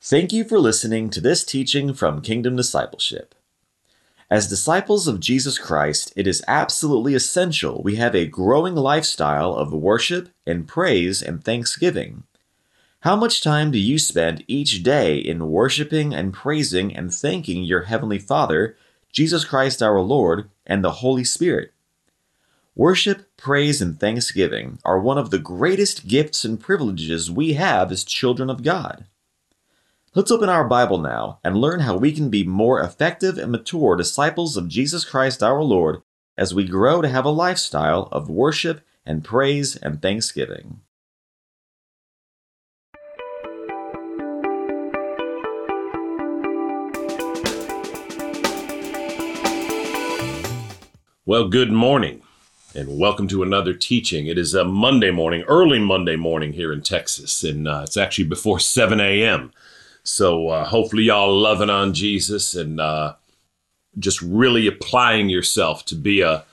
Thank you for listening to this teaching from Kingdom Discipleship. As disciples of Jesus Christ, it is absolutely essential we have a growing lifestyle of worship and praise and thanksgiving. How much time do you spend each day in worshiping and praising and thanking your Heavenly Father, Jesus Christ our Lord, and the Holy Spirit? Worship, praise, and thanksgiving are one of the greatest gifts and privileges we have as children of God. Let's open our Bible now and learn how we can be more effective and mature disciples of Jesus Christ our Lord as we grow to have a lifestyle of worship and praise and thanksgiving. Well, good morning and welcome to another teaching. It is a Monday morning, early Monday morning here in Texas, and uh, it's actually before 7 a.m. So uh, hopefully, y'all loving on Jesus and uh, just really applying yourself to be a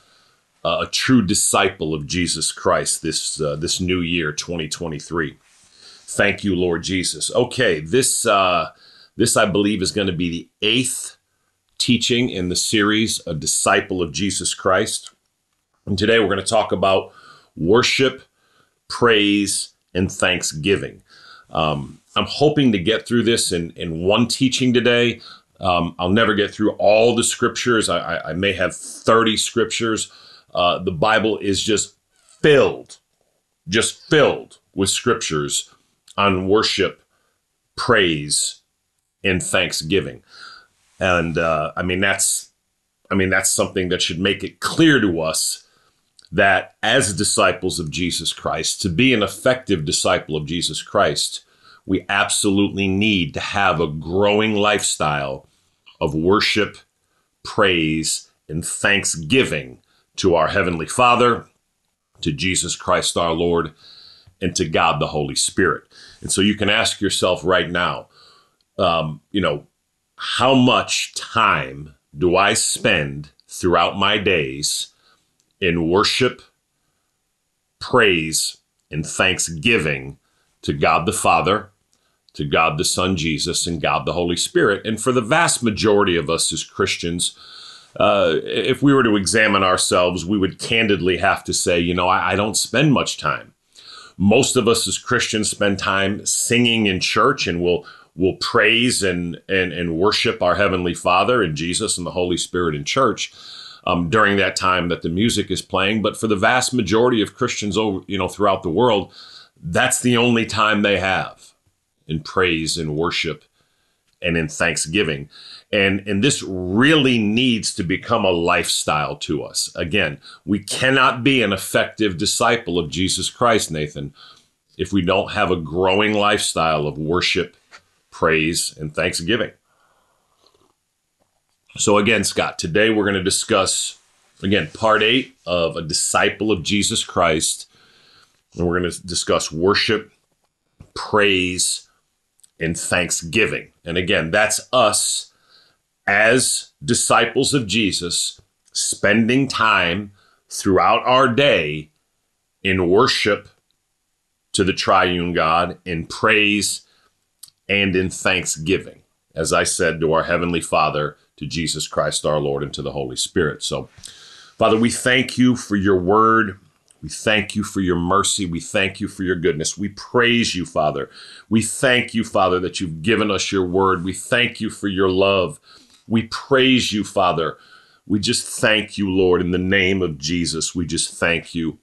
a true disciple of Jesus Christ this uh, this new year, 2023. Thank you, Lord Jesus. Okay, this uh, this I believe is going to be the eighth teaching in the series, a disciple of Jesus Christ. And today we're going to talk about worship, praise, and thanksgiving. Um, I'm hoping to get through this in, in one teaching today. Um, I'll never get through all the scriptures. I, I, I may have 30 scriptures. Uh, the Bible is just filled, just filled with scriptures on worship, praise, and thanksgiving. And uh, I mean that's, I mean that's something that should make it clear to us that as disciples of Jesus Christ, to be an effective disciple of Jesus Christ, we absolutely need to have a growing lifestyle of worship, praise, and thanksgiving to our Heavenly Father, to Jesus Christ our Lord, and to God the Holy Spirit. And so you can ask yourself right now, um, you know, how much time do I spend throughout my days in worship, praise, and thanksgiving to God the Father, to God the Son Jesus, and God the Holy Spirit. And for the vast majority of us as Christians, uh, if we were to examine ourselves, we would candidly have to say, you know, I, I don't spend much time. Most of us as Christians spend time singing in church and we'll will praise and, and and worship our heavenly Father and Jesus and the Holy Spirit in church um, during that time that the music is playing. But for the vast majority of Christians, over you know throughout the world, that's the only time they have in praise and worship and in thanksgiving. And, and this really needs to become a lifestyle to us. Again, we cannot be an effective disciple of Jesus Christ, Nathan, if we don't have a growing lifestyle of worship, praise, and thanksgiving. So, again, Scott, today we're going to discuss, again, part eight of a disciple of Jesus Christ. And we're going to discuss worship, praise, and thanksgiving. And again, that's us as disciples of Jesus spending time throughout our day in worship to the triune God, in praise, and in thanksgiving. As I said to our Heavenly Father, to Jesus Christ our Lord, and to the Holy Spirit. So, Father, we thank you for your word. We thank you for your mercy. We thank you for your goodness. We praise you, Father. We thank you, Father, that you've given us your word. We thank you for your love. We praise you, Father. We just thank you, Lord, in the name of Jesus. We just thank you.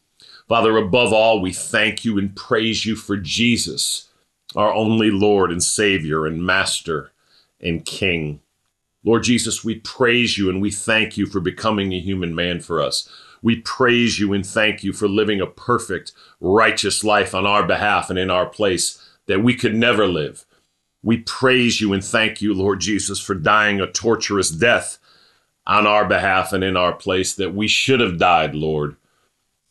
Father, above all, we thank you and praise you for Jesus, our only Lord and Savior and Master and King. Lord Jesus, we praise you and we thank you for becoming a human man for us. We praise you and thank you for living a perfect, righteous life on our behalf and in our place that we could never live. We praise you and thank you, Lord Jesus, for dying a torturous death on our behalf and in our place that we should have died, Lord.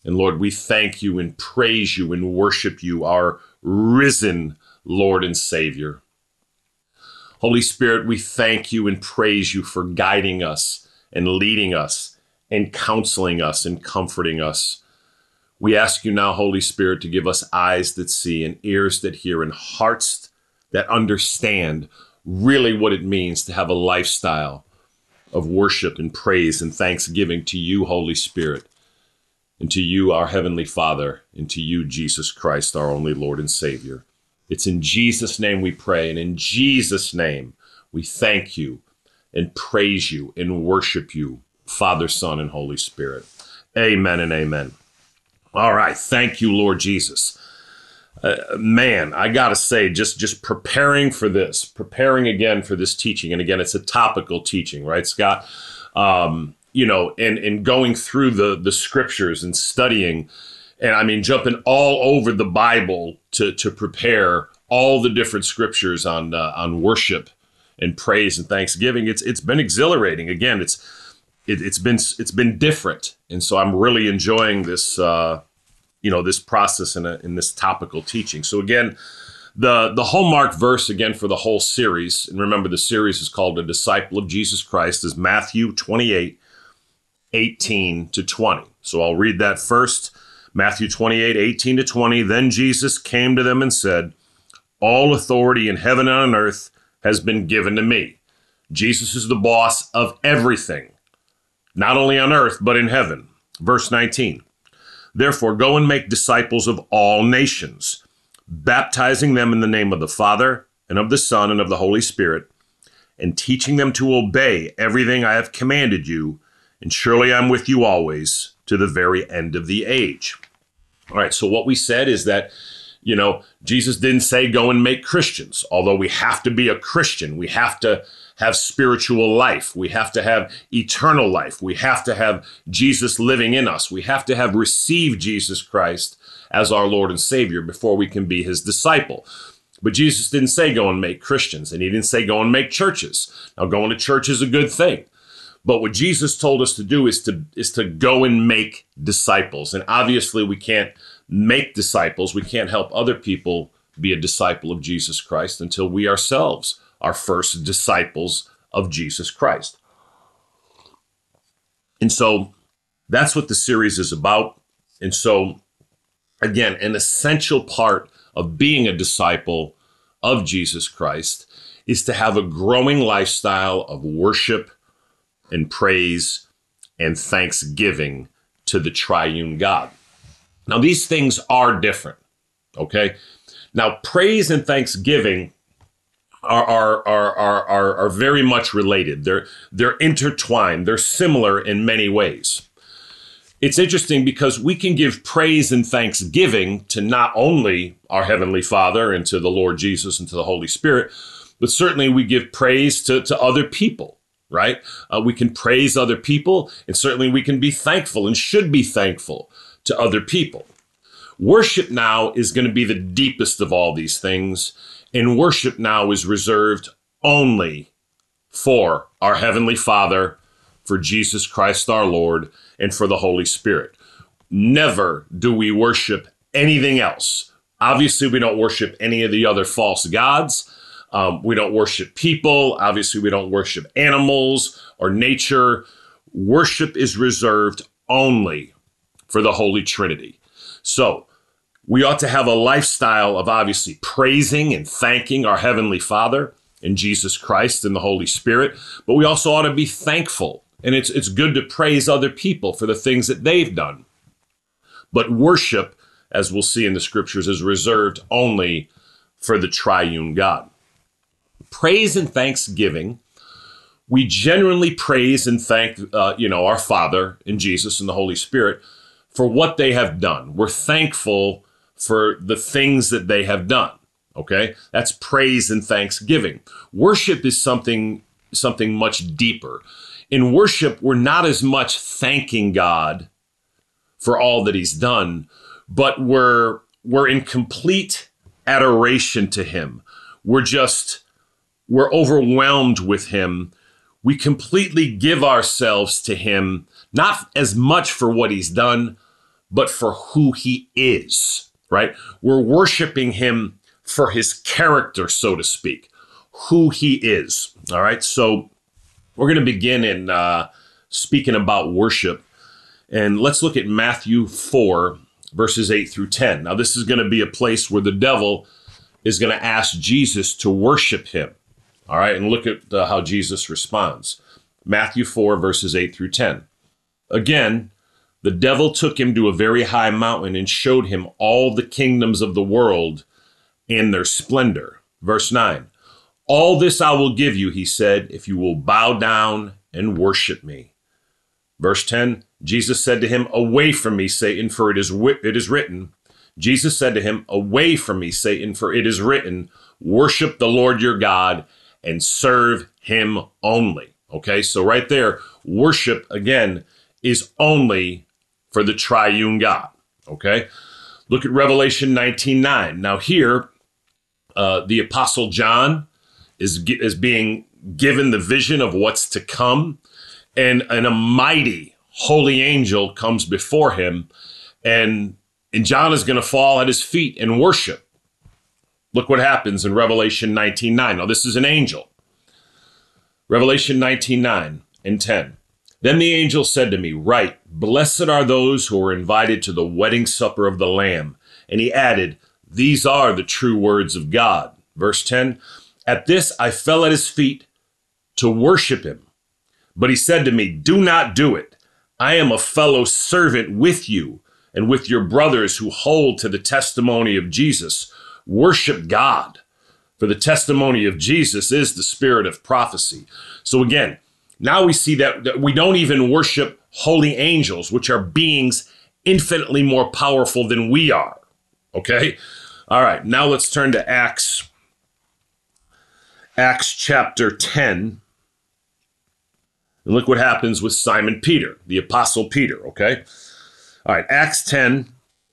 And Lord, we thank you and praise you and worship you, our risen Lord and Savior. Holy Spirit, we thank you and praise you for guiding us and leading us and counseling us and comforting us. We ask you now, Holy Spirit, to give us eyes that see and ears that hear and hearts that understand really what it means to have a lifestyle of worship and praise and thanksgiving to you, Holy Spirit, and to you, our Heavenly Father, and to you, Jesus Christ, our only Lord and Savior. It's in Jesus' name we pray, and in Jesus' name we thank you and praise you and worship you, Father, Son, and Holy Spirit. Amen and amen. All right. Thank you, Lord Jesus. Uh, man, I gotta say, just just preparing for this, preparing again for this teaching, and again, it's a topical teaching, right, Scott? Um, you know, and and going through the the scriptures and studying, and I mean, jumping all over the Bible to to prepare all the different scriptures on uh, on worship and praise and thanksgiving. It's it's been exhilarating. Again, it's it, has been it's been different, and so I'm really enjoying this. Uh, you know this process in, a, in this topical teaching. So again, the the hallmark verse again for the whole series, and remember the series is called "A Disciple of Jesus Christ," is Matthew 28, 18 to 20. So I'll read that first. Matthew 28, 18 to 20. Then Jesus came to them and said, All authority in heaven and on earth has been given to me. Jesus is the boss of everything, not only on earth, but in heaven. Verse 19. Therefore, go and make disciples of all nations, baptizing them in the name of the Father, and of the Son, and of the Holy Spirit, and teaching them to obey everything I have commanded you. And surely I'm with you always to the very end of the age. All right, so what we said is that you know, Jesus didn't say go and make Christians, although we have to be a Christian. We have to have spiritual life. We have to have eternal life. We have to have Jesus living in us. We have to have received Jesus Christ as our Lord and Savior before we can be his disciple. But Jesus didn't say go and make Christians, and he didn't say go and make churches. Now, going to church is a good thing. But what Jesus told us to do is to is to go and make disciples. And obviously we can't make disciples. We can't help other people be a disciple of Jesus Christ until we ourselves are first disciples of Jesus Christ. And so that's what the series is about. And so, again, an essential part of being a disciple of Jesus Christ is to have a growing lifestyle of worship and praise and thanksgiving to the triune God. Now, these things are different, okay? Now, praise and thanksgiving are, are, are, are, are, are very much related. They're, they're intertwined, they're similar in many ways. It's interesting because we can give praise and thanksgiving to not only our Heavenly Father and to the Lord Jesus and to the Holy Spirit, but certainly we give praise to, to other people right? Uh, we can praise other people, and certainly we can be thankful and should be thankful to other people. Worship now is going to be the deepest of all these things, and worship now is reserved only for our Heavenly Father, for Jesus Christ our Lord, and for the Holy Spirit. Never do we worship anything else. Obviously, we don't worship any of the other false gods. Um, we don't worship people. Obviously, we don't worship animals or nature. Worship is reserved only for the Holy Trinity. So we ought to have a lifestyle of obviously praising and thanking our Heavenly Father and Jesus Christ and the Holy Spirit, but we also ought to be thankful. And it's, it's good to praise other people for the things that they've done. But worship, as we'll see in the scriptures, is reserved only for the triune God. Praise and thanksgiving we genuinely praise and thank uh, you know our father and jesus and the holy spirit for what they have done. We're thankful for the things that they have done. Okay? That's praise and thanksgiving. Worship is something something much deeper. In worship, we're not as much thanking God for all that he's done, but we're we're in complete adoration to him. We're just we're overwhelmed with him. We completely give ourselves to him, not as much for what he's done, but for who he is, right? We're worshiping him for his character, so to speak, who he is. All right. So we're going to begin in uh, speaking about worship. And let's look at Matthew 4, verses 8 through 10. Now, this is going to be a place where the devil is going to ask Jesus to worship him. All right, and look at uh, how Jesus responds. Matthew 4, verses 8 through 10. Again, the devil took him to a very high mountain and showed him all the kingdoms of the world and their splendor. Verse 9. All this I will give you, he said, if you will bow down and worship me. Verse 10 Jesus said to him, Away from me, Satan, for it is, it is written. Jesus said to him, Away from me, Satan, for it is written, Worship the Lord your God and serve him only. Okay, so right there, worship again is only for the triune God. Okay, look at Revelation 19 9. Now, here, uh, the Apostle John is, is being given the vision of what's to come, and, and a mighty holy angel comes before him, and, and John is going to fall at his feet and worship. Look what happens in Revelation 19 9. Now, this is an angel. Revelation 19 9 and 10. Then the angel said to me, Write, blessed are those who are invited to the wedding supper of the Lamb. And he added, These are the true words of God. Verse 10 At this I fell at his feet to worship him. But he said to me, Do not do it. I am a fellow servant with you and with your brothers who hold to the testimony of Jesus. Worship God for the testimony of Jesus is the spirit of prophecy. So again, now we see that, that we don't even worship holy angels, which are beings infinitely more powerful than we are. Okay? All right, now let's turn to Acts Acts chapter 10. And look what happens with Simon Peter, the apostle Peter, okay? All right, Acts 10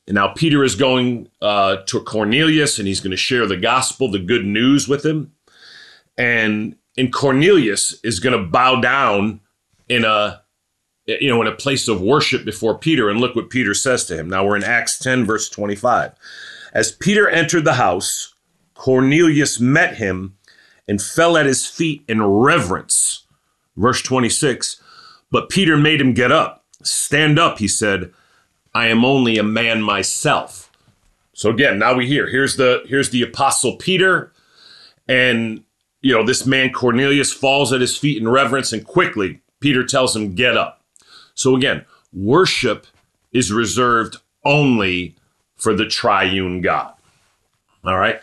and now Peter is going uh, to Cornelius and he's going to share the gospel, the good news with him. And and Cornelius is going to bow down in a you know in a place of worship before Peter. And look what Peter says to him. Now we're in Acts 10, verse 25. As Peter entered the house, Cornelius met him and fell at his feet in reverence. Verse 26. But Peter made him get up. Stand up, he said. I am only a man myself. So again, now we hear here's the here's the apostle Peter, and you know this man Cornelius falls at his feet in reverence, and quickly Peter tells him, "Get up." So again, worship is reserved only for the triune God. All right,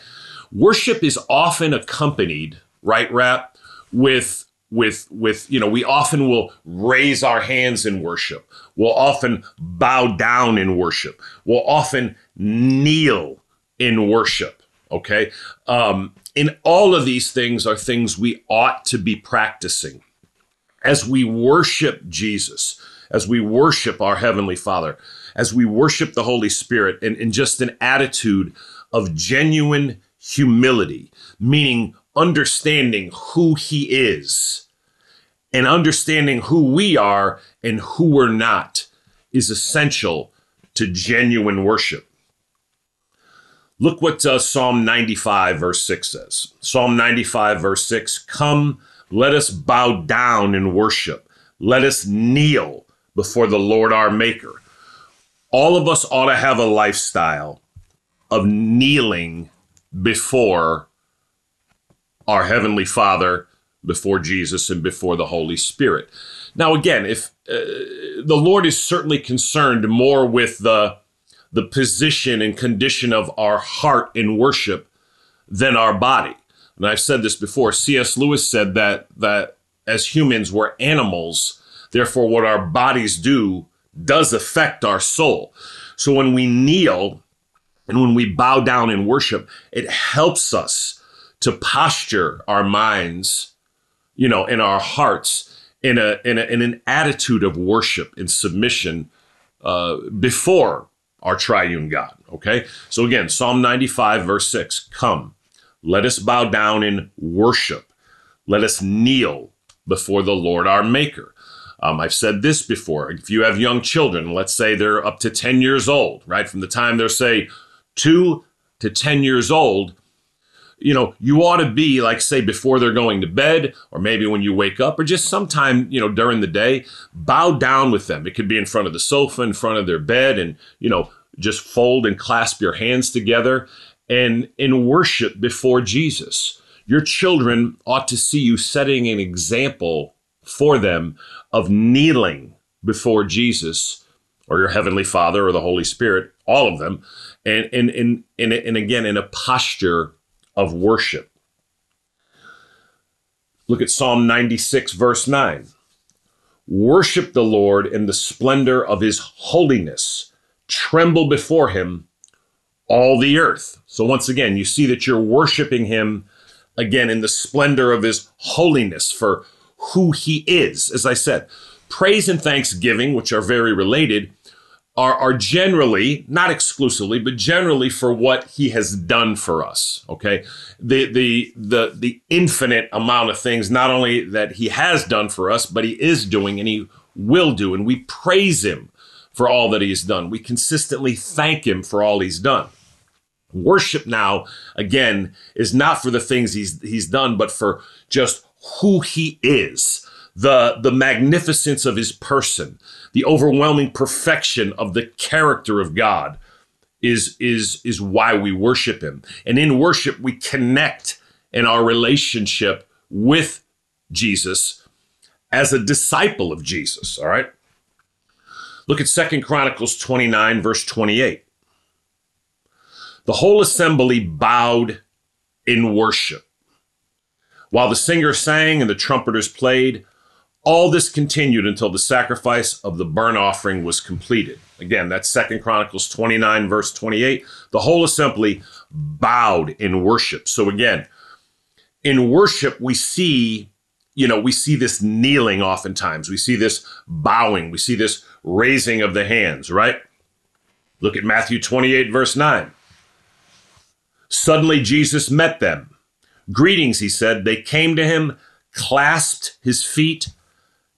worship is often accompanied, right, Rap, with with with you know we often will raise our hands in worship we'll often bow down in worship we'll often kneel in worship okay um, and all of these things are things we ought to be practicing as we worship jesus as we worship our heavenly father as we worship the holy spirit in, in just an attitude of genuine humility meaning understanding who he is and understanding who we are and who we're not is essential to genuine worship. Look what uh, Psalm 95, verse 6 says. Psalm 95, verse 6 Come, let us bow down in worship. Let us kneel before the Lord our Maker. All of us ought to have a lifestyle of kneeling before our Heavenly Father, before Jesus, and before the Holy Spirit. Now, again, if uh, the Lord is certainly concerned more with the the position and condition of our heart in worship than our body. And I've said this before. C.S. Lewis said that that as humans we're animals, therefore what our bodies do does affect our soul. So when we kneel and when we bow down in worship, it helps us to posture our minds, you know, in our hearts in a in, a, in an attitude of worship and submission uh, before our triune God. Okay, so again, Psalm 95 verse 6: Come, let us bow down in worship. Let us kneel before the Lord our Maker. Um, I've said this before. If you have young children, let's say they're up to 10 years old, right? From the time they're, say, two to 10 years old, you know, you ought to be like, say, before they're going to bed, or maybe when you wake up, or just sometime, you know, during the day, bow down with them. It could be in front of the sofa, in front of their bed, and, you know, just fold and clasp your hands together and in worship before Jesus. Your children ought to see you setting an example for them of kneeling before Jesus or your heavenly Father or the Holy Spirit, all of them, and and and and, and again in a posture of worship. Look at Psalm 96, verse 9. Worship the Lord in the splendor of his holiness. Tremble before him, all the earth. So, once again, you see that you're worshiping him again in the splendor of his holiness for who he is. As I said, praise and thanksgiving, which are very related, are, are generally, not exclusively, but generally for what he has done for us. Okay. The, the, the, the infinite amount of things, not only that he has done for us, but he is doing and he will do. And we praise him for all that he has done. We consistently thank him for all he's done. Worship now, again, is not for the things he's, he's done, but for just who he is, the, the magnificence of his person, the overwhelming perfection of the character of God is, is, is why we worship him. And in worship, we connect in our relationship with Jesus as a disciple of Jesus. All right. Look at Second Chronicles 29, verse 28. The whole assembly bowed in worship. While the singers sang and the trumpeters played, all this continued until the sacrifice of the burnt offering was completed. Again, that's Second Chronicles 29, verse 28. The whole assembly bowed in worship. So again, in worship, we see, you know, we see this kneeling oftentimes. We see this bowing. We see this raising of the hands, right? Look at Matthew 28, verse 9. Suddenly Jesus met them. Greetings, he said. They came to him, clasped his feet,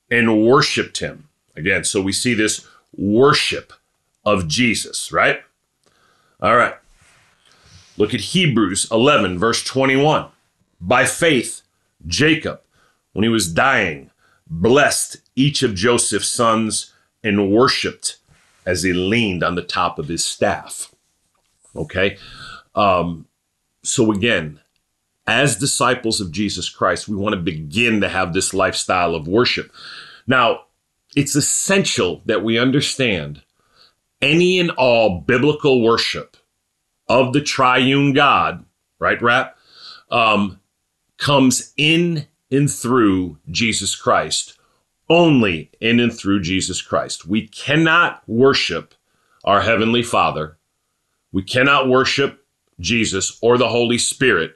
and worshiped him. Again, so we see this worship of Jesus, right? All right. Look at Hebrews 11, verse 21. By faith, Jacob, when he was dying, blessed each of Joseph's sons and worshiped as he leaned on the top of his staff. Okay? Um, so again, as disciples of Jesus Christ, we want to begin to have this lifestyle of worship. Now, it's essential that we understand any and all biblical worship of the triune God, right, Rap, um, comes in and through Jesus Christ, only in and through Jesus Christ. We cannot worship our Heavenly Father. We cannot worship Jesus or the Holy Spirit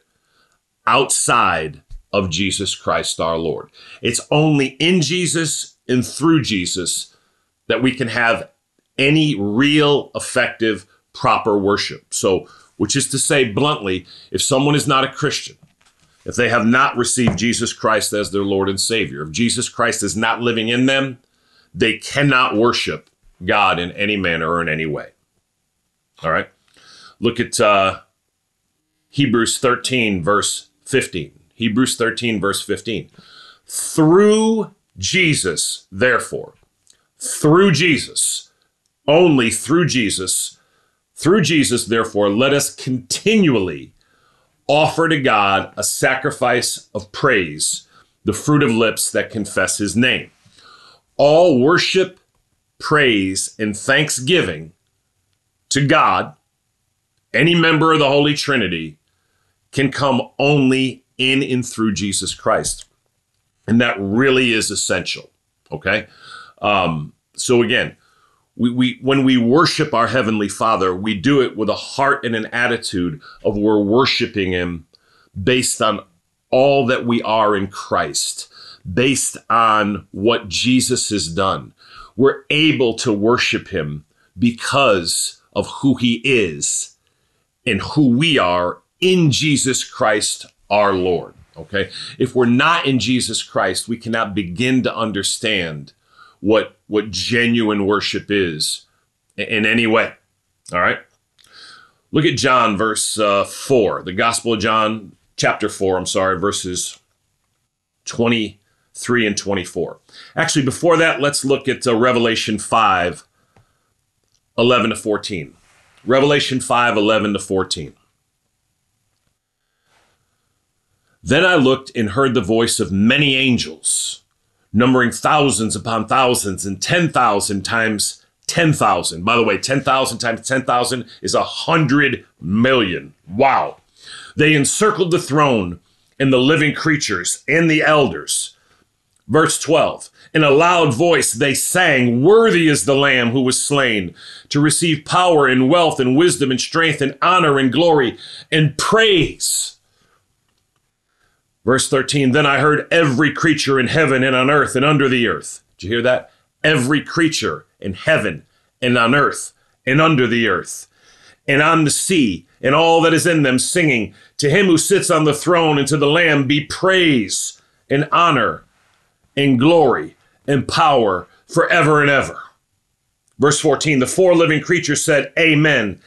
outside of Jesus Christ our Lord. It's only in Jesus and through Jesus that we can have any real, effective, proper worship. So, which is to say, bluntly, if someone is not a Christian, if they have not received Jesus Christ as their Lord and Savior, if Jesus Christ is not living in them, they cannot worship God in any manner or in any way. All right. Look at uh, Hebrews 13, verse 15. Hebrews 13, verse 15. Through Jesus, therefore, through Jesus, only through Jesus, through Jesus, therefore, let us continually offer to God a sacrifice of praise, the fruit of lips that confess his name. All worship, praise, and thanksgiving to God, any member of the Holy Trinity, can come only in and through Jesus Christ. And that really is essential. Okay. Um, so again, we, we when we worship our heavenly father we do it with a heart and an attitude of we're worshiping him based on all that we are in christ based on what jesus has done we're able to worship him because of who he is and who we are in Jesus Christ our Lord. Okay. If we're not in Jesus Christ, we cannot begin to understand what, what genuine worship is in any way. All right. Look at John, verse uh, 4, the Gospel of John, chapter 4, I'm sorry, verses 23 and 24. Actually, before that, let's look at uh, Revelation 5, 11 to 14. Revelation 5, 11 to 14. Then I looked and heard the voice of many angels, numbering thousands upon thousands and 10,000 times 10,000. By the way, 10,000 times 10,000 is a hundred million. Wow. They encircled the throne and the living creatures and the elders. Verse 12 In a loud voice they sang, Worthy is the Lamb who was slain to receive power and wealth and wisdom and strength and honor and glory and praise. Verse 13 Then I heard every creature in heaven and on earth and under the earth. Did you hear that? Every creature in heaven and on earth and under the earth and on the sea and all that is in them singing to him who sits on the throne and to the lamb be praise and honor and glory and power forever and ever verse 14 the four living creatures said amen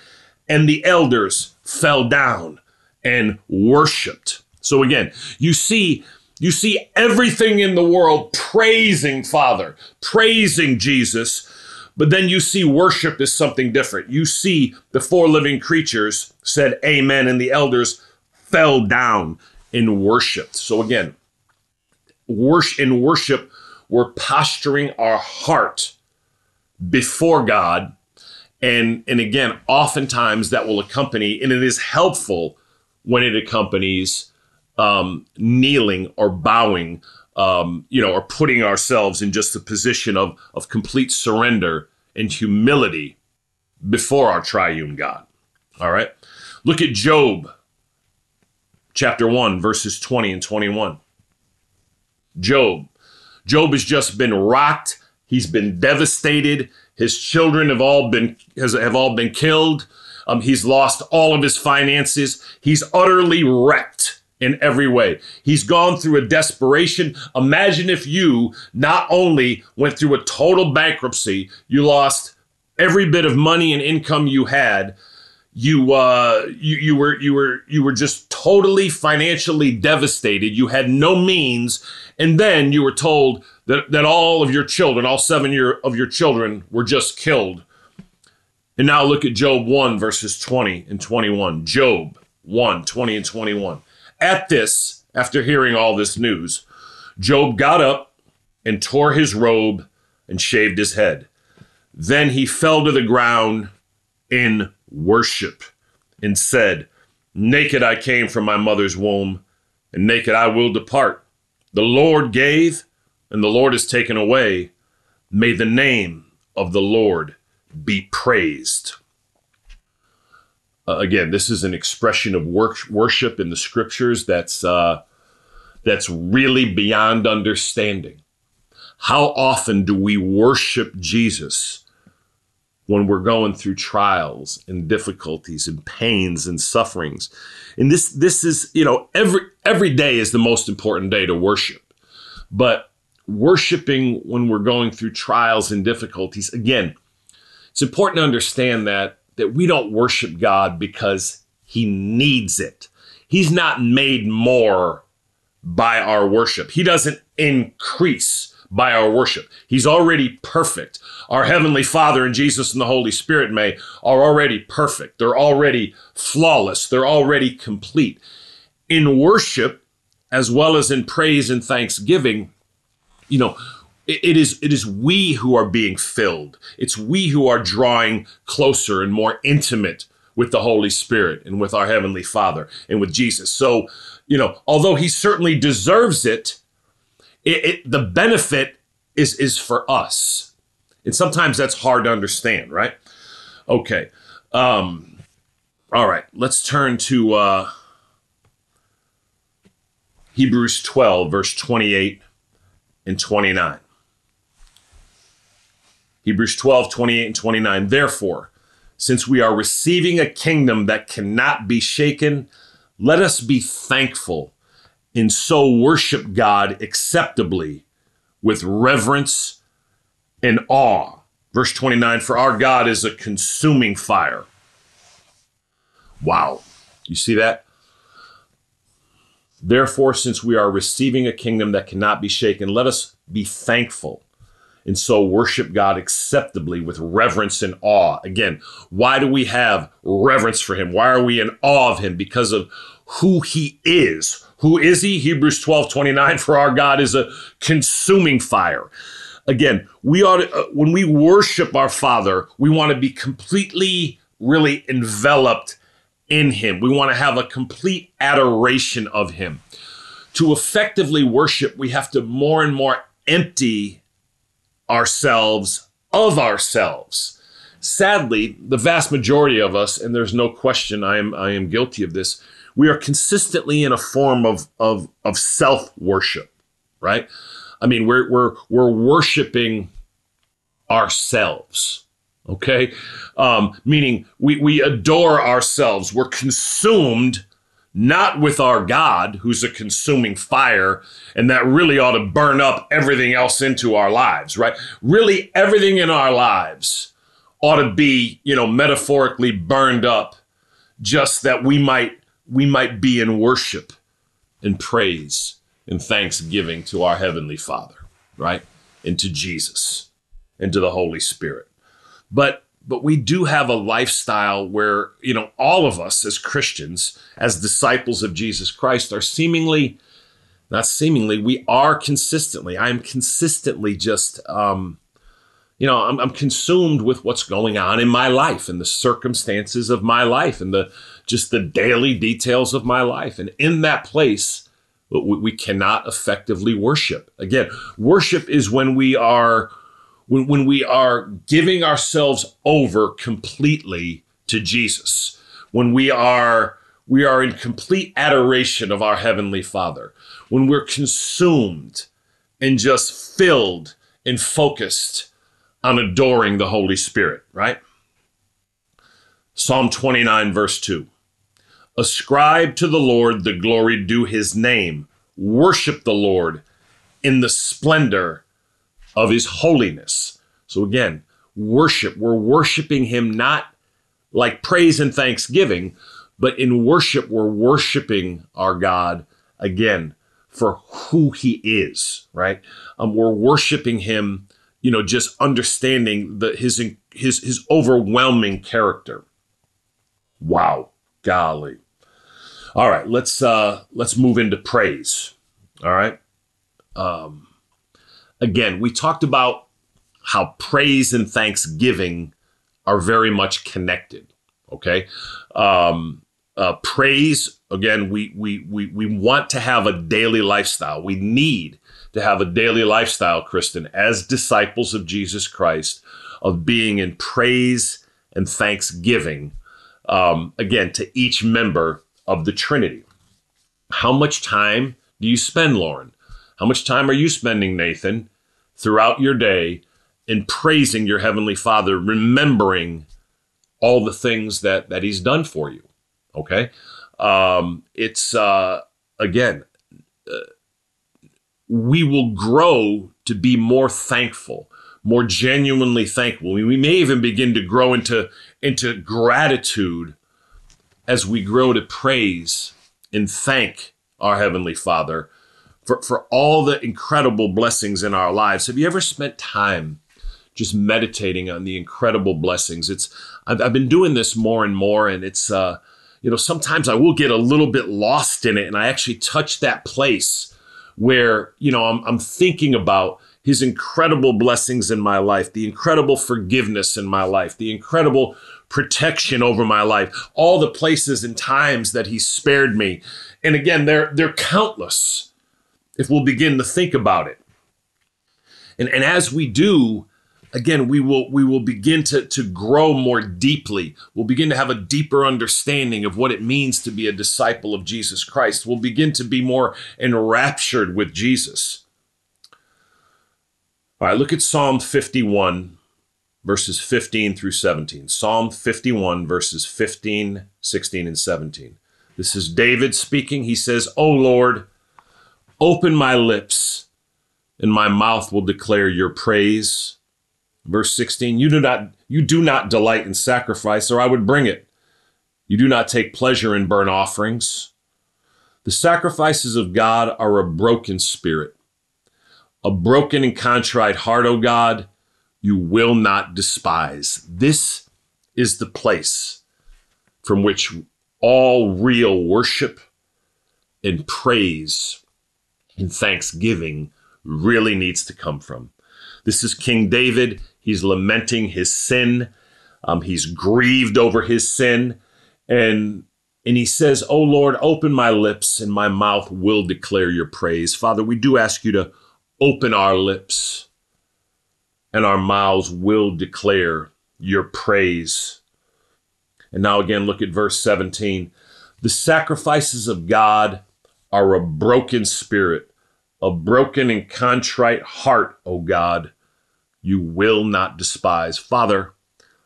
and the elders fell down and worshiped so again you see you see everything in the world praising father praising jesus but then you see worship is something different. You see the four living creatures said amen and the elders fell down in worship. So again, worship in worship we're posturing our heart before God and and again oftentimes that will accompany and it is helpful when it accompanies um, kneeling or bowing um, you know, or putting ourselves in just a position of, of complete surrender and humility before our triune God. All right. Look at Job chapter 1, verses 20 and 21. Job. Job has just been rocked. He's been devastated. His children have all been has, have all been killed. Um, he's lost all of his finances. He's utterly wrecked in every way. He's gone through a desperation. Imagine if you not only went through a total bankruptcy, you lost every bit of money and income you had. You uh you, you were you were you were just totally financially devastated. You had no means, and then you were told that, that all of your children, all seven year of your children, were just killed. And now look at Job 1, verses 20 and 21. Job 1, 20 and 21. At this, after hearing all this news, Job got up and tore his robe and shaved his head. Then he fell to the ground in worship and said, Naked I came from my mother's womb, and naked I will depart. The Lord gave, and the Lord has taken away. May the name of the Lord be praised. Uh, again, this is an expression of worship in the scriptures that's uh, that's really beyond understanding. How often do we worship Jesus when we're going through trials and difficulties and pains and sufferings? And this this is you know every every day is the most important day to worship, but worshiping when we're going through trials and difficulties again, it's important to understand that that we don't worship God because he needs it. He's not made more by our worship. He doesn't increase by our worship. He's already perfect. Our Heavenly Father and Jesus and the Holy Spirit may are already perfect. They're already flawless. They're already complete. In worship, as well as in praise and thanksgiving, you know, it is it is we who are being filled. It's we who are drawing closer and more intimate with the Holy Spirit and with our heavenly Father and with Jesus. So, you know, although he certainly deserves it, it, it the benefit is is for us. And sometimes that's hard to understand, right? Okay. Um all right, let's turn to uh Hebrews 12 verse 28 and 29. Hebrews 12, 28 and 29. Therefore, since we are receiving a kingdom that cannot be shaken, let us be thankful and so worship God acceptably with reverence and awe. Verse 29 For our God is a consuming fire. Wow. You see that? Therefore, since we are receiving a kingdom that cannot be shaken, let us be thankful and so worship God acceptably with reverence and awe. Again, why do we have reverence for Him? Why are we in awe of Him? Because of who he is. Who is he? Hebrews 12 29. For our God is a consuming fire. Again, we ought to, uh, when we worship our Father, we want to be completely, really enveloped in him. We want to have a complete adoration of him. To effectively worship, we have to more and more empty ourselves of ourselves. Sadly, the vast majority of us, and there's no question I am I am guilty of this, we are consistently in a form of of, of self-worship, right? I mean, we're we're we're worshiping ourselves okay um, meaning we, we adore ourselves we're consumed not with our god who's a consuming fire and that really ought to burn up everything else into our lives right? Really everything in our lives ought to be you know metaphorically burned up just that we might we might be in worship and praise and thanksgiving to our heavenly father right? And to jesus and to the holy spirit. But but we do have a lifestyle where you know all of us as christians as disciples of jesus christ are seemingly not seemingly we are consistently i'm consistently just um you know I'm, I'm consumed with what's going on in my life and the circumstances of my life and the just the daily details of my life. And in that place we, we cannot effectively worship. Again worship is when we are when, when we are giving ourselves over completely to Jesus, when we are we are in complete adoration of our heavenly Father, when we're consumed and just filled and focused on adoring the Holy Spirit, right? Psalm 29, verse 2. Ascribe to the Lord the glory due his name. Worship the Lord in the splendor of his holiness. So again, worship, we're worshiping him not like praise and thanksgiving, but in worship, we're worshiping our God again for who he is, right? Um, we're worshiping him, you know, just understanding the, his, his, his overwhelming character. Wow. Golly. All right, let's uh let's move into praise. All right. Um again, we talked about how praise and thanksgiving are very much connected. Okay. Um, uh, praise again we, we we we want to have a daily lifestyle we need to have a daily lifestyle kristen as disciples of jesus christ of being in praise and thanksgiving um, again to each member of the trinity how much time do you spend lauren how much time are you spending nathan throughout your day in praising your heavenly father remembering all the things that that he's done for you okay? Um it's uh again uh, we will grow to be more thankful more genuinely thankful. We may even begin to grow into into gratitude as we grow to praise and thank our heavenly father for, for all the incredible blessings in our lives. Have you ever spent time just meditating on the incredible blessings? It's I've, I've been doing this more and more, and it's uh, you know sometimes I will get a little bit lost in it, and I actually touch that place where you know I'm, I'm thinking about his incredible blessings in my life, the incredible forgiveness in my life, the incredible protection over my life, all the places and times that he spared me. And again, they're they're countless if we'll begin to think about it. And, and as we do, again, we will we will begin to, to grow more deeply. We'll begin to have a deeper understanding of what it means to be a disciple of Jesus Christ. We'll begin to be more enraptured with Jesus. All right, look at Psalm 51, verses 15 through 17. Psalm 51, verses 15, 16, and 17. This is David speaking. He says, O Lord, Open my lips, and my mouth will declare your praise. Verse 16, you do not you do not delight in sacrifice, or I would bring it. You do not take pleasure in burnt offerings. The sacrifices of God are a broken spirit. A broken and contrite heart, O God, you will not despise. This is the place from which all real worship and praise and thanksgiving really needs to come from. This is King David. He's lamenting his sin. Um, he's grieved over his sin. And, and he says, Oh Lord, open my lips and my mouth will declare your praise. Father, we do ask you to open our lips and our mouths will declare your praise. And now again, look at verse 17. The sacrifices of God are a broken spirit, a broken and contrite heart, O God, you will not despise. Father,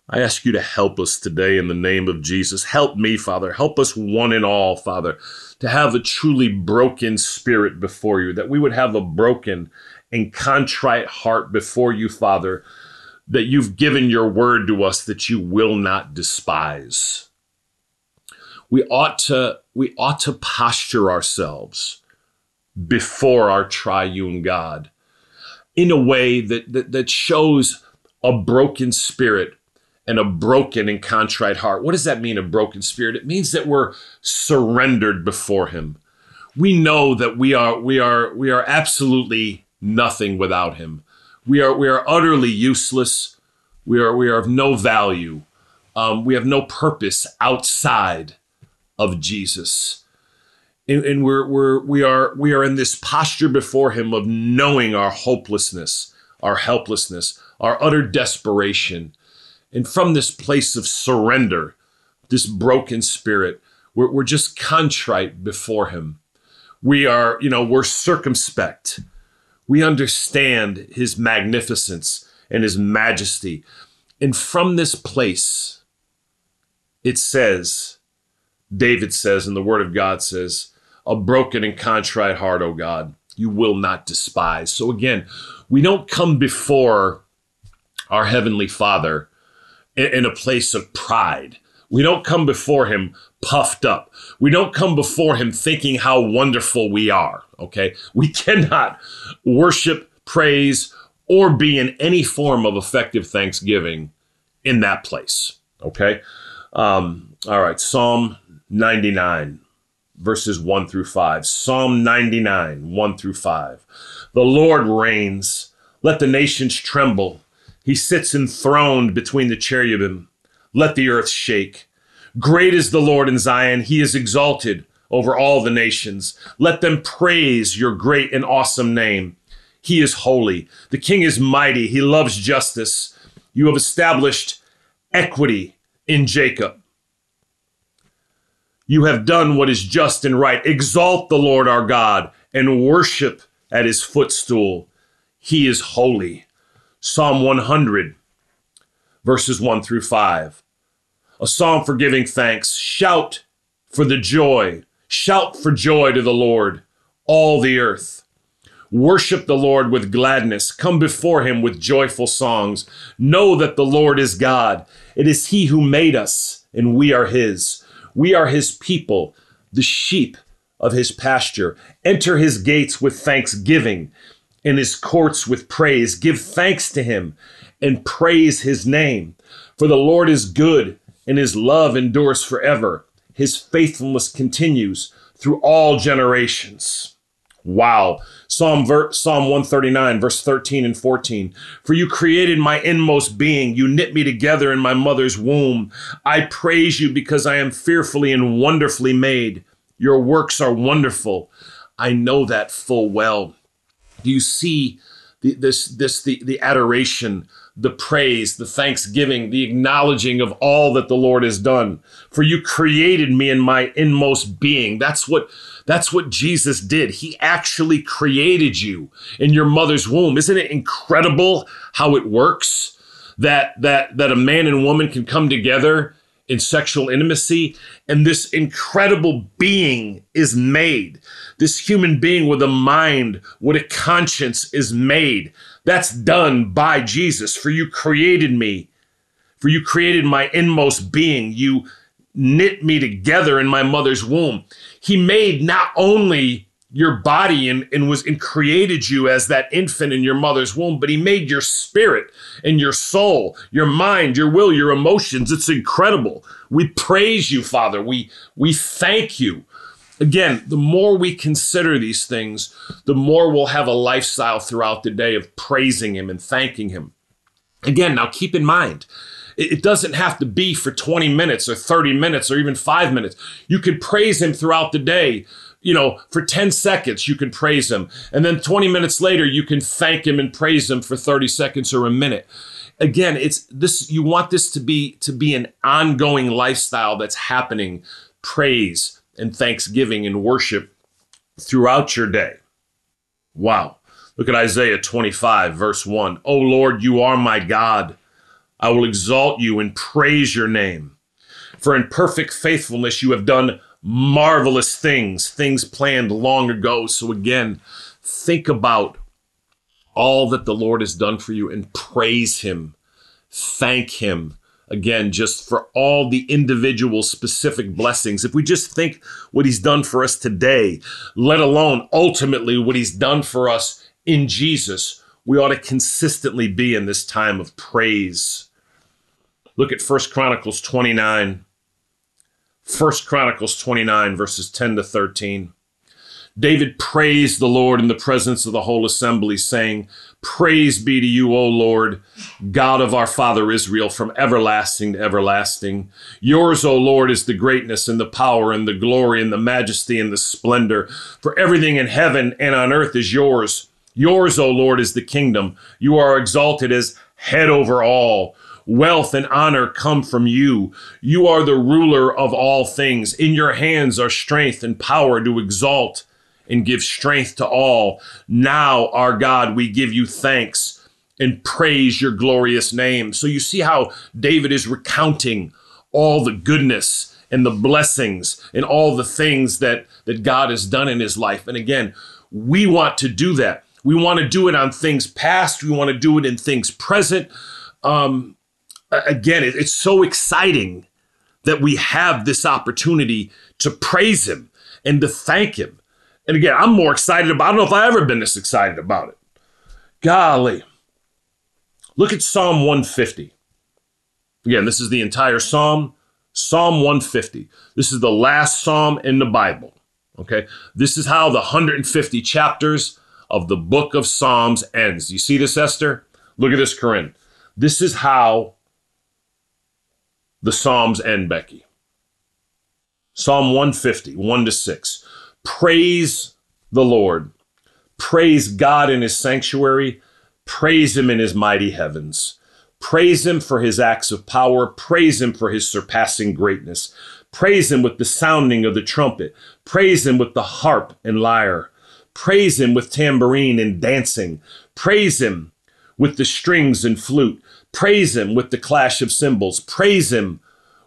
I ask you to help us today in the name of Jesus. Help me, Father. Help us one and all, Father, to have a truly broken spirit before you, that we would have a broken and contrite heart before you, Father, that you've given your word to us that you will not despise. We ought to, we ought to posture ourselves before our triune God in a way that, that, that shows a broken spirit and a broken and contrite heart. What does that mean, a broken spirit? It means that we're surrendered before him. We know that we are we are we are absolutely nothing without him. We are we are utterly useless. We are we are of no value. Um, we have no purpose outside of Jesus. And, and we're we're we are we are in this posture before him of knowing our hopelessness our helplessness our utter desperation. And from this place of surrender this broken spirit we're, we're just contrite before him. We are you know we're circumspect. We understand his magnificence and his majesty. And from this place it says david says and the word of god says a broken and contrite heart, O God, you will not despise. So again, we don't come before our Heavenly Father in, a place of pride. We don't come before Him puffed up. We don't come before Him thinking how wonderful we are, okay? We cannot worship, praise, or be in any form of effective thanksgiving in that place, okay? Um, all right, Psalm 99 verses 1 through 5. Psalm 99, 1 through 5. The Lord reigns. Let the nations tremble. He sits enthroned between the cherubim. Let the earth shake. Great is the Lord in Zion. He is exalted over all the nations. Let them praise your great and awesome name. He is holy. The king is mighty. He loves justice. You have established equity in Jacob. You have done what is just and right. Exalt the Lord our God and worship at his footstool. He is holy. Psalm 100, verses 1 through 5. A psalm for giving thanks. Shout for the joy. Shout for joy to the Lord, all the earth. Worship the Lord with gladness. Come before him with joyful songs. Know that the Lord is God. It is he who made us, and we are his. We are his people, the sheep of his pasture. Enter his gates with thanksgiving, and his courts with praise. Give thanks to him and praise his name. For the Lord is good, and his love endures forever. His faithfulness continues through all generations. Wow. Psalm, ver- Psalm 139, verse 13 and 14. For you created my inmost being. You knit me together in my mother's womb. I praise you because I am fearfully and wonderfully made. Your works are wonderful. I know that full well. Do you see the, this, this, the, the adoration, the praise, the thanksgiving, the acknowledging of all that the Lord has done? For you created me in my inmost being. That's what that's what Jesus did. He actually created you in your mother's womb. Isn't it incredible how it works? That that that a man and woman can come together in sexual intimacy and this incredible being is made. This human being with a mind, with a conscience is made. That's done by Jesus. For you created me. For you created my inmost being. You knit me together in my mother's womb. He made not only your body and, and was and created you as that infant in your mother's womb, but he made your spirit and your soul, your mind, your will, your emotions. It's incredible. We praise you, Father. We we thank you Again, the more we consider these things, the more we'll have a lifestyle throughout the day of praising Him and thanking Him. Again, now keep in mind, it doesn't have to be for 20 minutes or 30 minutes or even five minutes. You can praise Him throughout the day. You know, for 10 seconds, you can praise Him. And then 20 minutes later, you can thank Him and praise Him for 30 seconds or a minute again it's this you want this to be to be an ongoing lifestyle that's happening praise and thanksgiving and worship throughout your day. Wow. Look at Isaiah 25, verse 1. O Lord, you are my God. I will exalt you and praise your name. For in perfect faithfulness you have done marvelous things, things planned long ago. So again, think about all that the Lord has done for you and praise him. Thank him again, just for all the individual specific blessings. If we just think what he's done for us today, let alone ultimately what he's done for us in Jesus, we ought to consistently be in this time of praise. Look at First Chronicles 29. First Chronicles 29, verses 10 to 13. David praised the Lord in the presence of the whole assembly, saying, Praise be to you, O Lord, God of our father Israel, from everlasting to everlasting. Yours, O Lord, is the greatness and the power and the glory and the majesty and the splendor. For everything in heaven and on earth is yours. Yours, O Lord, is the kingdom. You are exalted as head over all. Wealth and honor come from you. You are the ruler of all things. In your hands are strength and power to exalt and give strength to all. Now, our God, we give you thanks and praise your glorious name. So you see how David is recounting all the goodness and the blessings and all the things that, that God has done in his life. And again, we want to do that. We want to do it on things past, we want to do it in things present. Um, again, it, it's so exciting that we have this opportunity to praise him and to thank him and again, I'm more excited about I don't know if I've ever been this excited about it. Golly. Look at Psalm 150. Again, this is the entire Psalm, Psalm 150. This is the last Psalm in the Bible. Okay. This is how the 150 chapters of the book of Psalms ends. You see this, Esther? Look at this, Corinne. This is how the Psalms end, Becky. Psalm 150, 1 to 6. Praise the Lord. Praise God in his sanctuary. Praise him in his mighty heavens. Praise him for his acts of power. Praise him for his surpassing greatness. Praise him with the sounding of the trumpet. Praise him with the harp and lyre. Praise him with tambourine and dancing. Praise him with the strings and flute. Praise him with the clash of cymbals. Praise him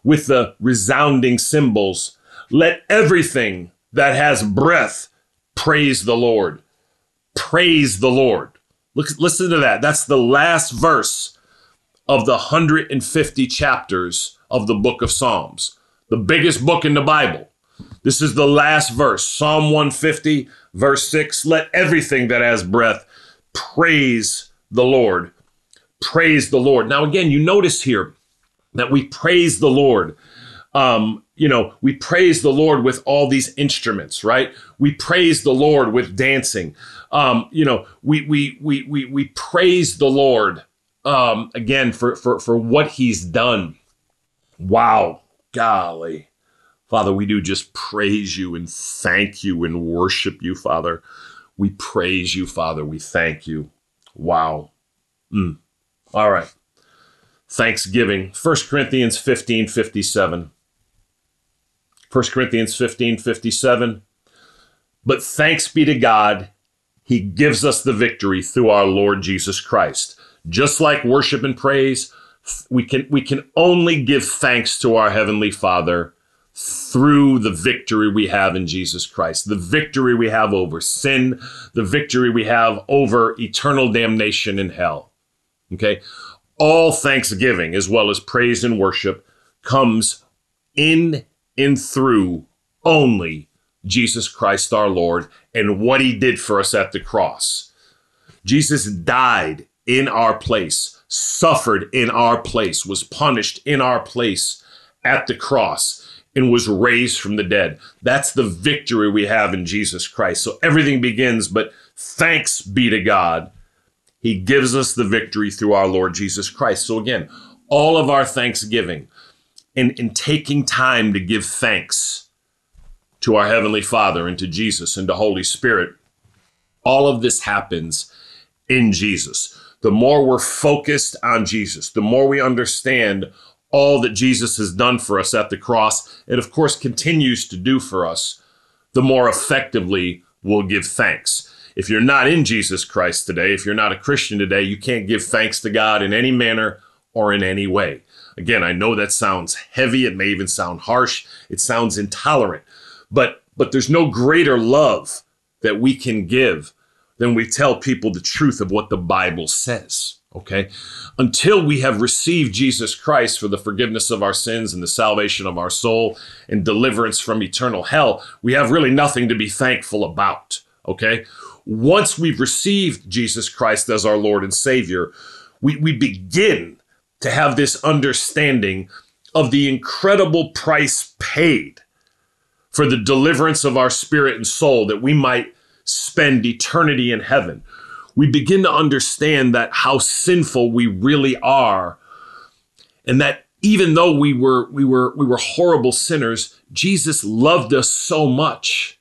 with the resounding cymbals. Let everything that has breath, praise the Lord. Praise the Lord. Look, listen to that. That's the last verse of the 150 chapters of the book of Psalms, the biggest book in the Bible. This is the last verse, Psalm 150, verse 6. Let everything that has breath praise the Lord. Praise the Lord. Now, again, you notice here that we praise the Lord. Um, you know, we praise the Lord with all these instruments, right? We praise the Lord with dancing. Um, you know, we we we we we praise the Lord um, again for for for what He's done. Wow, golly, Father, we do just praise you and thank you and worship you, Father. We praise you, Father. We thank you. Wow. Mm. All right. Thanksgiving. 1 Corinthians 15 57. 1 Corinthians 15 57. But thanks be to God, He gives us the victory through our Lord Jesus Christ. Just like worship and praise, we can, we can only give thanks to our Heavenly Father through the victory we have in Jesus Christ, the victory we have over sin, the victory we have over eternal damnation in hell. Okay? All thanksgiving, as well as praise and worship, comes in in through only Jesus Christ our Lord and what he did for us at the cross. Jesus died in our place, suffered in our place, was punished in our place at the cross. and was raised from the dead. That's the victory we have in Jesus Christ. So everything begins, but thanks be to God. He gives us the victory through our Lord Jesus Christ. So again, all of our thanksgiving and in taking time to give thanks to our Heavenly Father and to Jesus and to Holy Spirit, all of this happens in Jesus. The more we're focused on Jesus, the more we understand all that Jesus has done for us at the cross, and of course continues to do for us, the more effectively we'll give thanks. If you're not in Jesus Christ today, if you're not a Christian today, you can't give thanks to God in any manner or in any way. Again, I know that sounds heavy, it may even sound harsh, it sounds intolerant, but but there's no greater love that we can give than we tell people the truth of what the Bible says. Okay? Until we have received Jesus Christ for the forgiveness of our sins and the salvation of our soul and deliverance from eternal hell, we have really nothing to be thankful about. Okay? Once we've received Jesus Christ as our Lord and Savior, we, we begin to have this understanding of the incredible price paid for the deliverance of our spirit and soul that we might spend eternity in heaven. We begin to understand that how sinful we really are and that even though we were we were we were horrible sinners Jesus loved us so much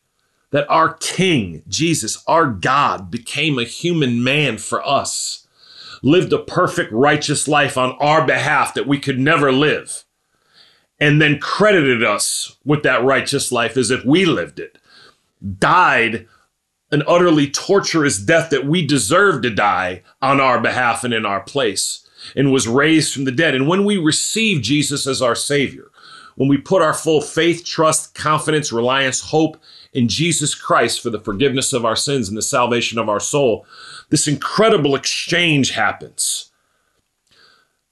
that our king Jesus our God became a human man for us lived a perfect righteous life on our behalf that we could never live and then credited us with that righteous life as if we lived it died an utterly torturous death that we deserve to die on our behalf and in our place, and was raised from the dead. And when we receive Jesus as our Savior, when we put our full faith, trust, confidence, reliance, hope in Jesus Christ for the forgiveness of our sins and the salvation of our soul, this incredible exchange happens.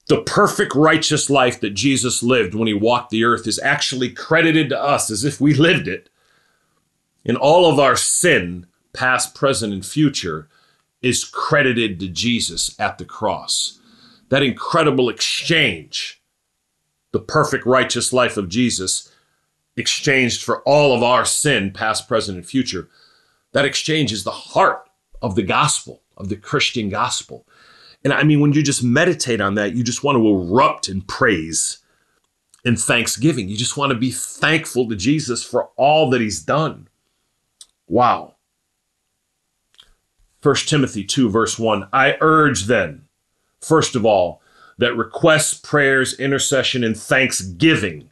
The perfect righteous life that Jesus lived when he walked the earth is actually credited to us as if we lived it. And all of our sin past, present, and future, is credited to Jesus at the cross. That incredible exchange, the perfect righteous life of Jesus, exchanged for all of our sin, past, present, and future, that exchange is the heart of the gospel, of the Christian gospel. And I mean, when you just meditate on that, you just want to erupt in praise and thanksgiving. You just want to be thankful to Jesus for all that he's done. Wow. 1 Timothy 2, verse 1 I urge then, first of all, that requests, prayers, intercession, and thanksgiving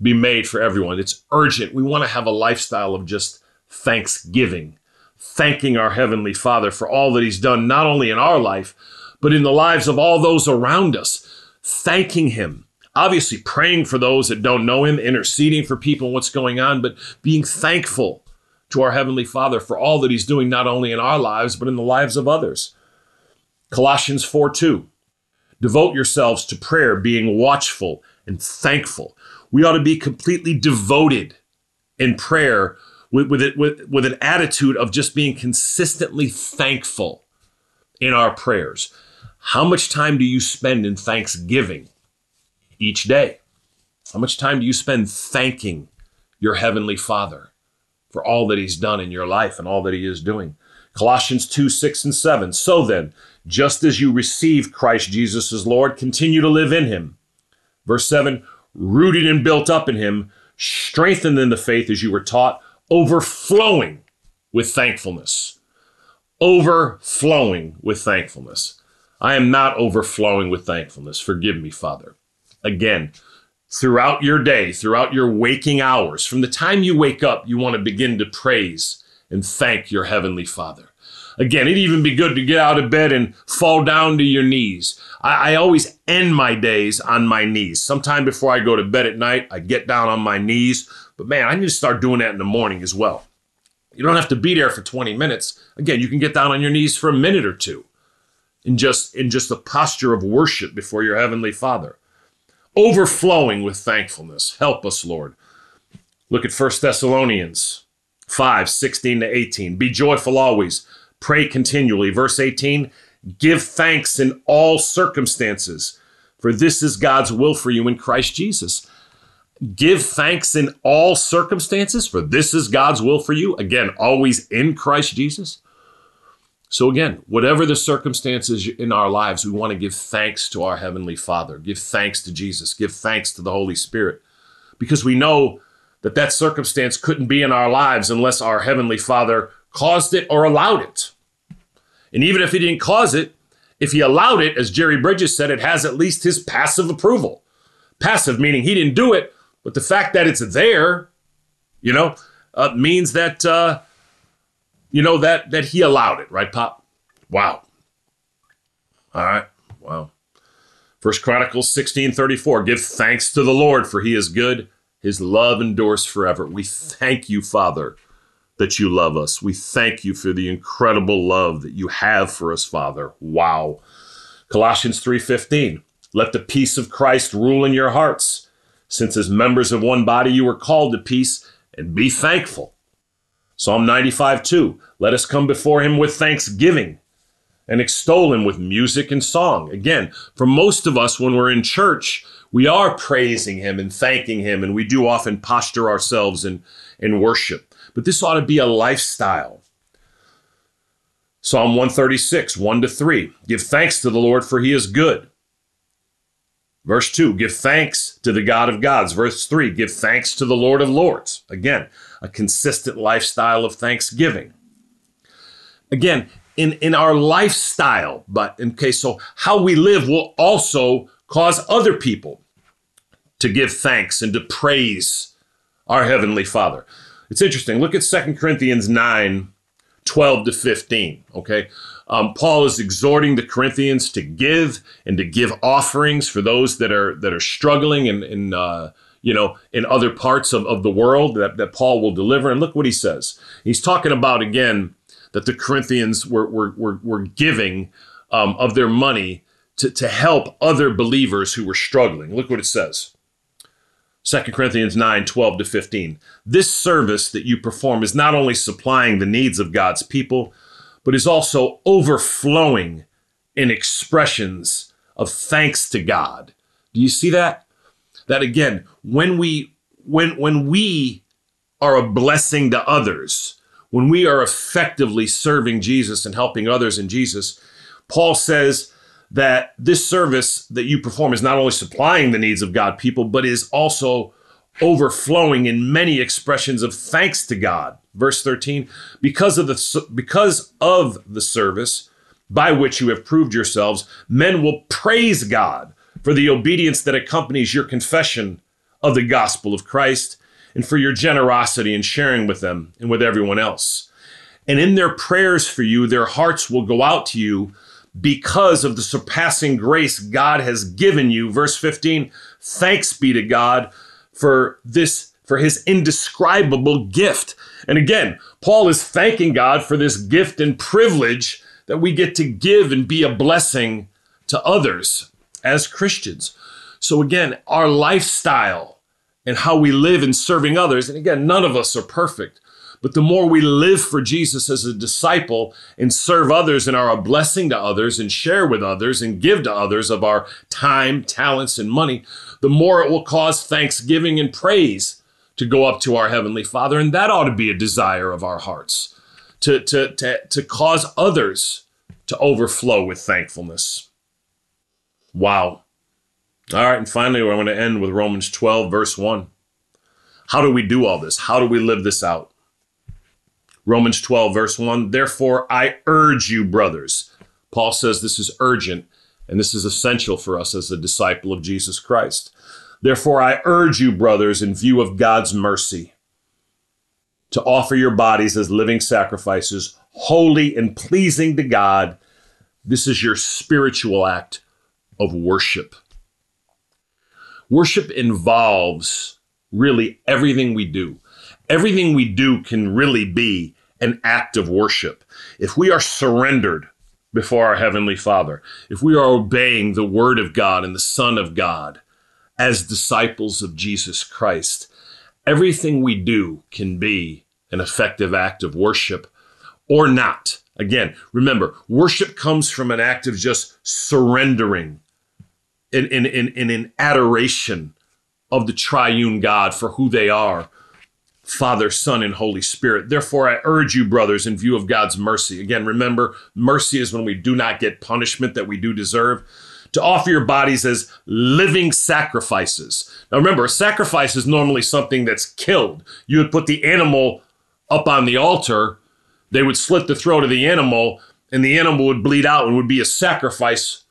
be made for everyone. It's urgent. We want to have a lifestyle of just thanksgiving, thanking our Heavenly Father for all that He's done, not only in our life, but in the lives of all those around us, thanking Him. Obviously, praying for those that don't know Him, interceding for people and what's going on, but being thankful to our Heavenly Father for all that He's doing, not only in our lives, but in the lives of others. Colossians 4 2. Devote yourselves to prayer, being watchful and thankful. We ought to be completely devoted in prayer with, with, it, with, with an attitude of just being consistently thankful in our prayers. How much time do you spend in thanksgiving each day? How much time do you spend thanking your Heavenly Father? for all that he's done in your life and all that he is doing. Colossians 2 6 and 7. So then, just as you received Christ Jesus as Lord, continue to live in him. Verse 7 rooted and built up in him, strengthened in the faith as you were taught, overflowing with thankfulness. Overflowing with thankfulness. I am not overflowing with thankfulness. Forgive me, Father. Again, throughout your day, throughout your waking hours. From the time you wake up, you want to begin to praise and thank your Heavenly Father. Again, it'd even be good to get out of bed and fall down to your knees. I, I, always end my days on my knees. Sometime before I go to bed at night, I get down on my knees. But man, I need to start doing that in the morning as well. You don't have to be there for 20 minutes. Again, you can get down on your knees for a minute or two in just in just a posture of worship before your heavenly Father overflowing with thankfulness. Help us, Lord. Look at 1 Thessalonians 5 16 to 18. Be joyful always, pray continually. Verse 18 Give thanks in all circumstances, for this is God's will for you in Christ Jesus. give thanks in all circumstances, for this is God's will for you. Again, always in Christ Jesus. So, again, whatever the circumstances in our lives, we want to give thanks to our Heavenly Father, give thanks to Jesus, give thanks to the Holy Spirit, because we know that that circumstance couldn't be in our lives unless our Heavenly Father caused it or allowed it. And even if He didn't cause it, if He allowed it, as Jerry Bridges said, it has at least His passive approval. Passive meaning He didn't do it, but the fact that it's there, you know, uh, means that. Uh, you know that that he allowed it, right, Pop? Wow. All right. Wow. First Chronicles 16 34. Give thanks to the Lord, for he is good. His love endures forever. We thank you, Father, that you love us. We thank you for the incredible love that you have for us, Father. Wow. Colossians 3:15. Let the peace of Christ rule in your hearts, since as members of one body you were called to peace, and be thankful. Psalm 95 2 Let us come before him with thanksgiving and extol him with music and song. Again, for most of us, when we're in church, we are praising him and thanking him, and we do often posture ourselves in, in worship. But this ought to be a lifestyle. Psalm 136, 1 to 3. Give thanks to the Lord, for he is good. Verse 2, give thanks to the God of gods. Verse 3, give thanks to the Lord of lords. Again, a consistent lifestyle of thanksgiving. Again, in, in our lifestyle, but okay, so how we live will also cause other people to give thanks and to praise our Heavenly Father. It's interesting. Look at 2 Corinthians 9 12 to 15. Okay. Um, Paul is exhorting the Corinthians to give and to give offerings for those that are that are struggling and, and uh, you know, in other parts of, of the world that, that Paul will deliver. And look what he says. He's talking about, again, that the Corinthians were, were, were, were giving um, of their money to, to help other believers who were struggling. Look what it says. 2 Corinthians 9, 12 to 15. This service that you perform is not only supplying the needs of God's people, but is also overflowing in expressions of thanks to God. Do you see that? that again, when we when when we are a blessing to others, when we are effectively serving Jesus and helping others in Jesus, Paul says that this service that you perform is not only supplying the needs of God people, but is also overflowing in many expressions of thanks to God. Verse 13, because of the because of the service by which you have proved yourselves, men will praise God for the obedience that accompanies your confession of the gospel of Christ, and for your generosity in sharing with them and with everyone else. And in their prayers for you, their hearts will go out to you because of the surpassing grace God has given you. Verse 15 Thanks be to God for this, for his indescribable gift. And again, Paul is thanking God for this gift and privilege that we get to give and be a blessing to others as Christians. So, again, our lifestyle and how we live in serving others, and again, none of us are perfect, but the more we live for Jesus as a disciple and serve others and are a blessing to others and share with others and give to others of our time, talents, and money, the more it will cause thanksgiving and praise to go up to our Heavenly Father. And that ought to be a desire of our hearts to, to, to, to cause others to overflow with thankfulness. Wow. All right, and finally, we're going to end with Romans 12, verse 1. How do we do all this? How do we live this out? Romans 12, verse 1. Therefore, I urge you, brothers. Paul says this is urgent and this is essential for us as a disciple of Jesus Christ. Therefore, I urge you, brothers, in view of God's mercy, to offer your bodies as living sacrifices, holy and pleasing to God. This is your spiritual act of worship. Worship involves really everything we do. Everything we do can really be an act of worship. If we are surrendered before our Heavenly Father, if we are obeying the Word of God and the Son of God as disciples of Jesus Christ, everything we do can be an effective act of worship or not. Again, remember, worship comes from an act of just surrendering in, in, in, in an adoration of the triune God for who they are Father, Son, and Holy Spirit. Therefore, I urge you, brothers, in view of God's mercy. Again, remember, mercy is when we do not get punishment that we do deserve. To offer your bodies as living sacrifices. Now, remember, a sacrifice is normally something that's killed. You would put the animal up on the altar, they would slit the throat of the animal, and the animal would bleed out and would be a sacrifice,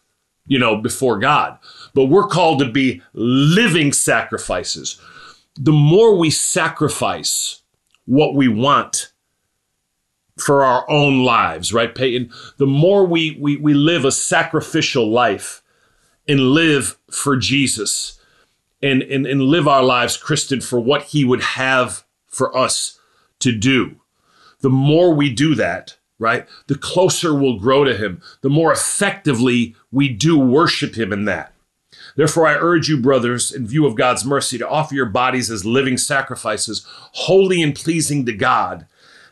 you know, before God. But we're called to be living sacrifices the more we sacrifice what we want for our own lives, right, Peyton? The more we, we, we live a sacrificial life and live for Jesus and, and, and live our lives, Kristen, for what He would have for us to do. The more we do that, right, the closer we'll grow to Him, the more effectively we do worship Him in that. Therefore, I urge you, brothers, in view of God's mercy, to offer your bodies as living sacrifices, holy and pleasing to God.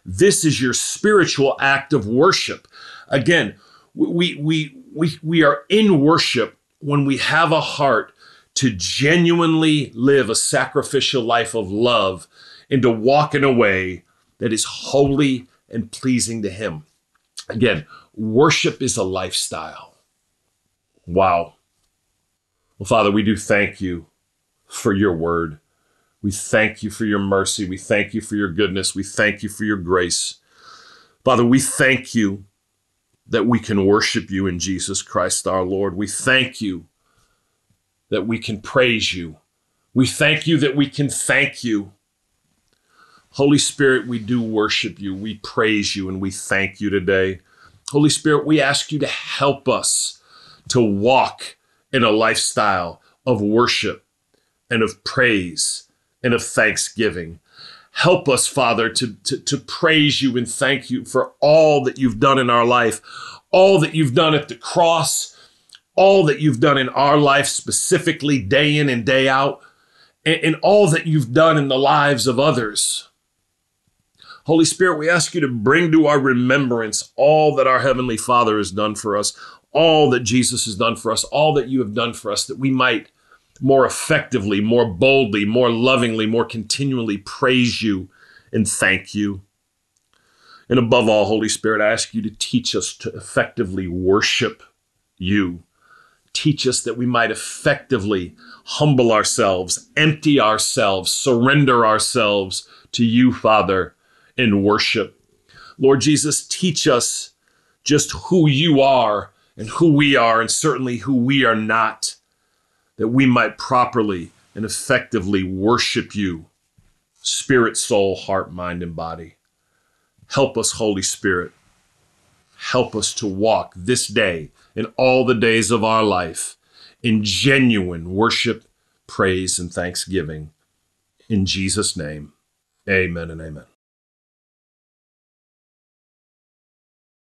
This is your spiritual act of worship. Again, we, we, we, we are in worship when we have a heart to genuinely live a sacrificial life of love and to walk in a way that is holy and pleasing to Him. Again, worship is a lifestyle. Wow. Well, Father, we do thank you for your word. We thank you for your mercy. We thank you for your goodness. We thank you for your grace. Father, we thank you that we can worship you in Jesus Christ our Lord. We thank you that we can praise you. We thank you that we can thank you. Holy Spirit, we do worship you. We praise you and we thank you today. Holy Spirit, we ask you to help us to walk in a lifestyle of worship and of praise and of thanksgiving. Help us, Father, to, to, to, praise you and thank you for all that you've done in our life, all that you've done at the cross, all that you've done in our life, specifically day in and day out, and, and all that you've done in the lives of others. Holy Spirit, we ask you to bring to our remembrance all that our Heavenly Father has done for us, all that Jesus has done for us, all that you have done for us, that we might more effectively, more boldly, more lovingly, more continually praise you and thank you. And above all, Holy Spirit, I ask you to teach us to effectively worship you. Teach us that we might effectively humble ourselves, empty ourselves, surrender ourselves to you, Father, in worship. Lord Jesus, teach us just who you are and who we are, and certainly who we are not, that we might properly and effectively worship you, spirit, soul, heart, mind, and body. Help us, Holy Spirit. Help us to walk this day and all the days of our life in genuine worship, praise, and thanksgiving. In Jesus' name, amen and amen.